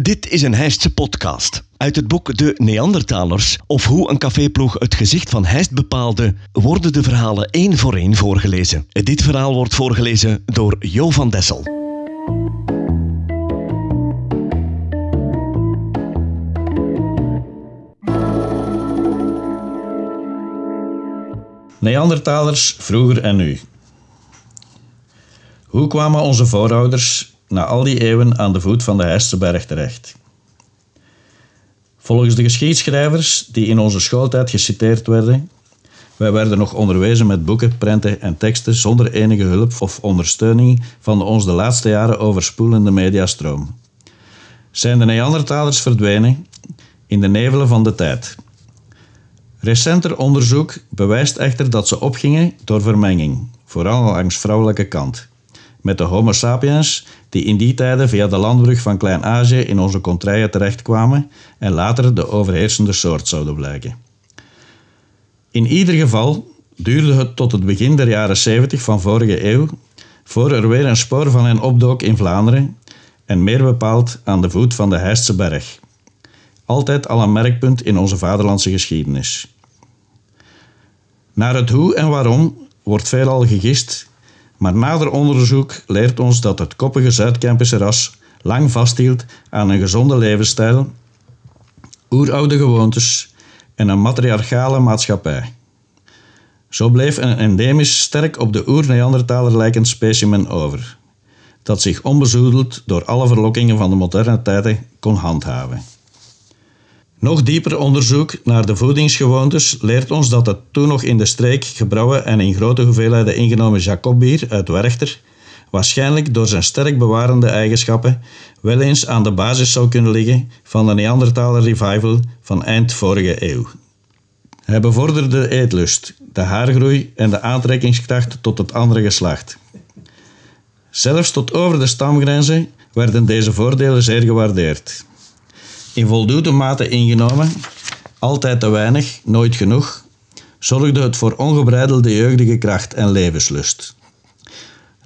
Dit is een Heistse podcast. Uit het boek De Neandertalers, of hoe een caféploeg het gezicht van Heist bepaalde, worden de verhalen één voor één voorgelezen. Dit verhaal wordt voorgelezen door Jo van Dessel. Neandertalers, vroeger en nu. Hoe kwamen onze voorouders na al die eeuwen aan de voet van de Heisterberg terecht? Volgens de geschiedschrijvers die in onze schooltijd geciteerd werden, wij werden nog onderwezen met boeken, prenten en teksten zonder enige hulp of ondersteuning van de ons de laatste jaren overspoelende mediastroom. Zijn de Neandertalers verdwenen in de nevelen van de tijd? Recenter onderzoek bewijst echter dat ze opgingen door vermenging, vooral langs vrouwelijke kant, met de Homo sapiens die in die tijden via de landbrug van Klein-Azië in onze contraien terechtkwamen en later de overheersende soort zouden blijken. In ieder geval duurde het tot het begin der jaren 70 van vorige eeuw voor er weer een spoor van hen opdook in Vlaanderen en meer bepaald aan de voet van de Heistse berg. Altijd al een merkpunt in onze vaderlandse geschiedenis. Naar het hoe en waarom wordt veelal gegist, maar nader onderzoek leert ons dat het koppige Zuid-Kempische ras lang vasthield aan een gezonde levensstijl, oeroude gewoontes en een matriarchale maatschappij. Zo bleef een endemisch sterk op de oer-Neandertaler lijkend specimen over, dat zich onbezoedeld door alle verlokkingen van de moderne tijden kon handhaven. Nog dieper onderzoek naar de voedingsgewoontes leert ons dat het toen nog in de streek gebrouwen en in grote hoeveelheden ingenomen Jacobbier uit Werchter waarschijnlijk door zijn sterk bewarende eigenschappen wel eens aan de basis zou kunnen liggen van de Neandertaler revival van eind vorige eeuw. Hij bevorderde de eetlust, de haargroei en de aantrekkingskracht tot het andere geslacht. Zelfs tot over de stamgrenzen werden deze voordelen zeer gewaardeerd in voldoende mate ingenomen, altijd te weinig, nooit genoeg, zorgde het voor ongebreidelde jeugdige kracht en levenslust.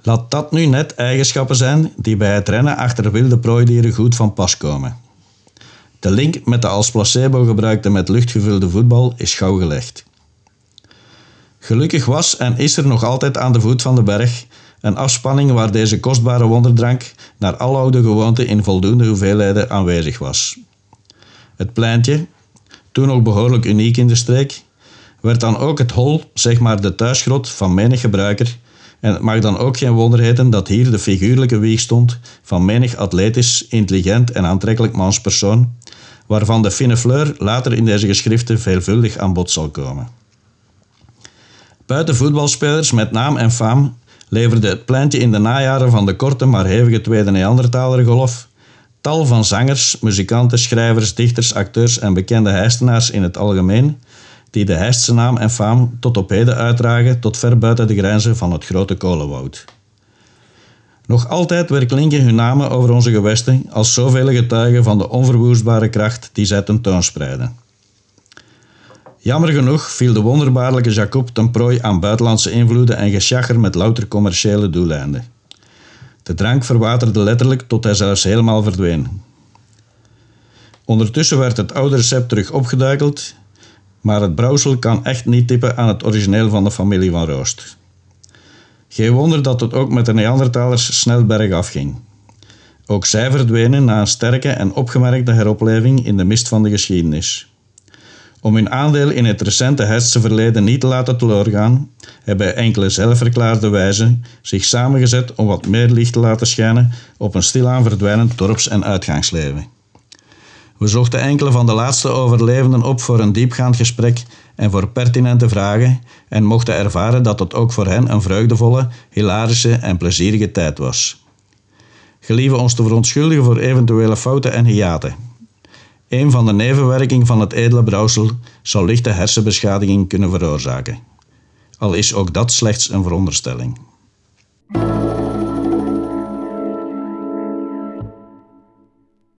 Laat dat nu net eigenschappen zijn die bij het rennen achter wilde prooidieren goed van pas komen. De link met de als placebo gebruikte met lucht gevulde voetbal is gauw gelegd. Gelukkig was en is er nog altijd aan de voet van de berg een afspanning waar deze kostbare wonderdrank naar aloude gewoonte in voldoende hoeveelheden aanwezig was. Het pleintje, toen nog behoorlijk uniek in de streek, werd dan ook het hol, zeg maar de thuisgrot van menig gebruiker. En het mag dan ook geen wonder heten dat hier de figuurlijke wieg stond van menig atletisch, intelligent en aantrekkelijk manspersoon, waarvan de fine fleur later in deze geschriften veelvuldig aan bod zal komen. Buiten voetbalspelers met naam en faam leverde het pleintje in de najaren van de korte maar hevige Tweede Neandertalergolf tal van zangers, muzikanten, schrijvers, dichters, acteurs en bekende heistenaars in het algemeen, die de Heistse naam en faam tot op heden uitdragen tot ver buiten de grenzen van het grote kolenwoud. Nog altijd weer klinken hun namen over onze gewesten als zoveel getuigen van de onverwoestbare kracht die zij tentoonspreiden. Jammer genoeg viel de wonderbaarlijke Jacob ten prooi aan buitenlandse invloeden en geschacher met louter commerciële doeleinden. De drank verwaterde letterlijk tot hij zelfs helemaal verdween. Ondertussen werd het oude recept terug opgeduikeld, maar het brouwsel kan echt niet tippen aan het origineel van de familie van Roost. Geen wonder dat het ook met de Neandertalers snel bergaf ging. Ook zij verdwenen na een sterke en opgemerkte heropleving in de mist van de geschiedenis. Om hun aandeel in het recente Heidse verleden niet te laten teleurgaan, hebben enkele zelfverklaarde wijzen zich samengezet om wat meer licht te laten schijnen op een stilaan verdwijnend dorps- en uitgangsleven. We zochten enkele van de laatste overlevenden op voor een diepgaand gesprek en voor pertinente vragen en mochten ervaren dat het ook voor hen een vreugdevolle, hilarische en plezierige tijd was. Gelieve ons te verontschuldigen voor eventuele fouten en hiaten. Een van de nevenwerkingen van het edele brouwsel zou lichte hersenbeschadiging kunnen veroorzaken. Al is ook dat slechts een veronderstelling.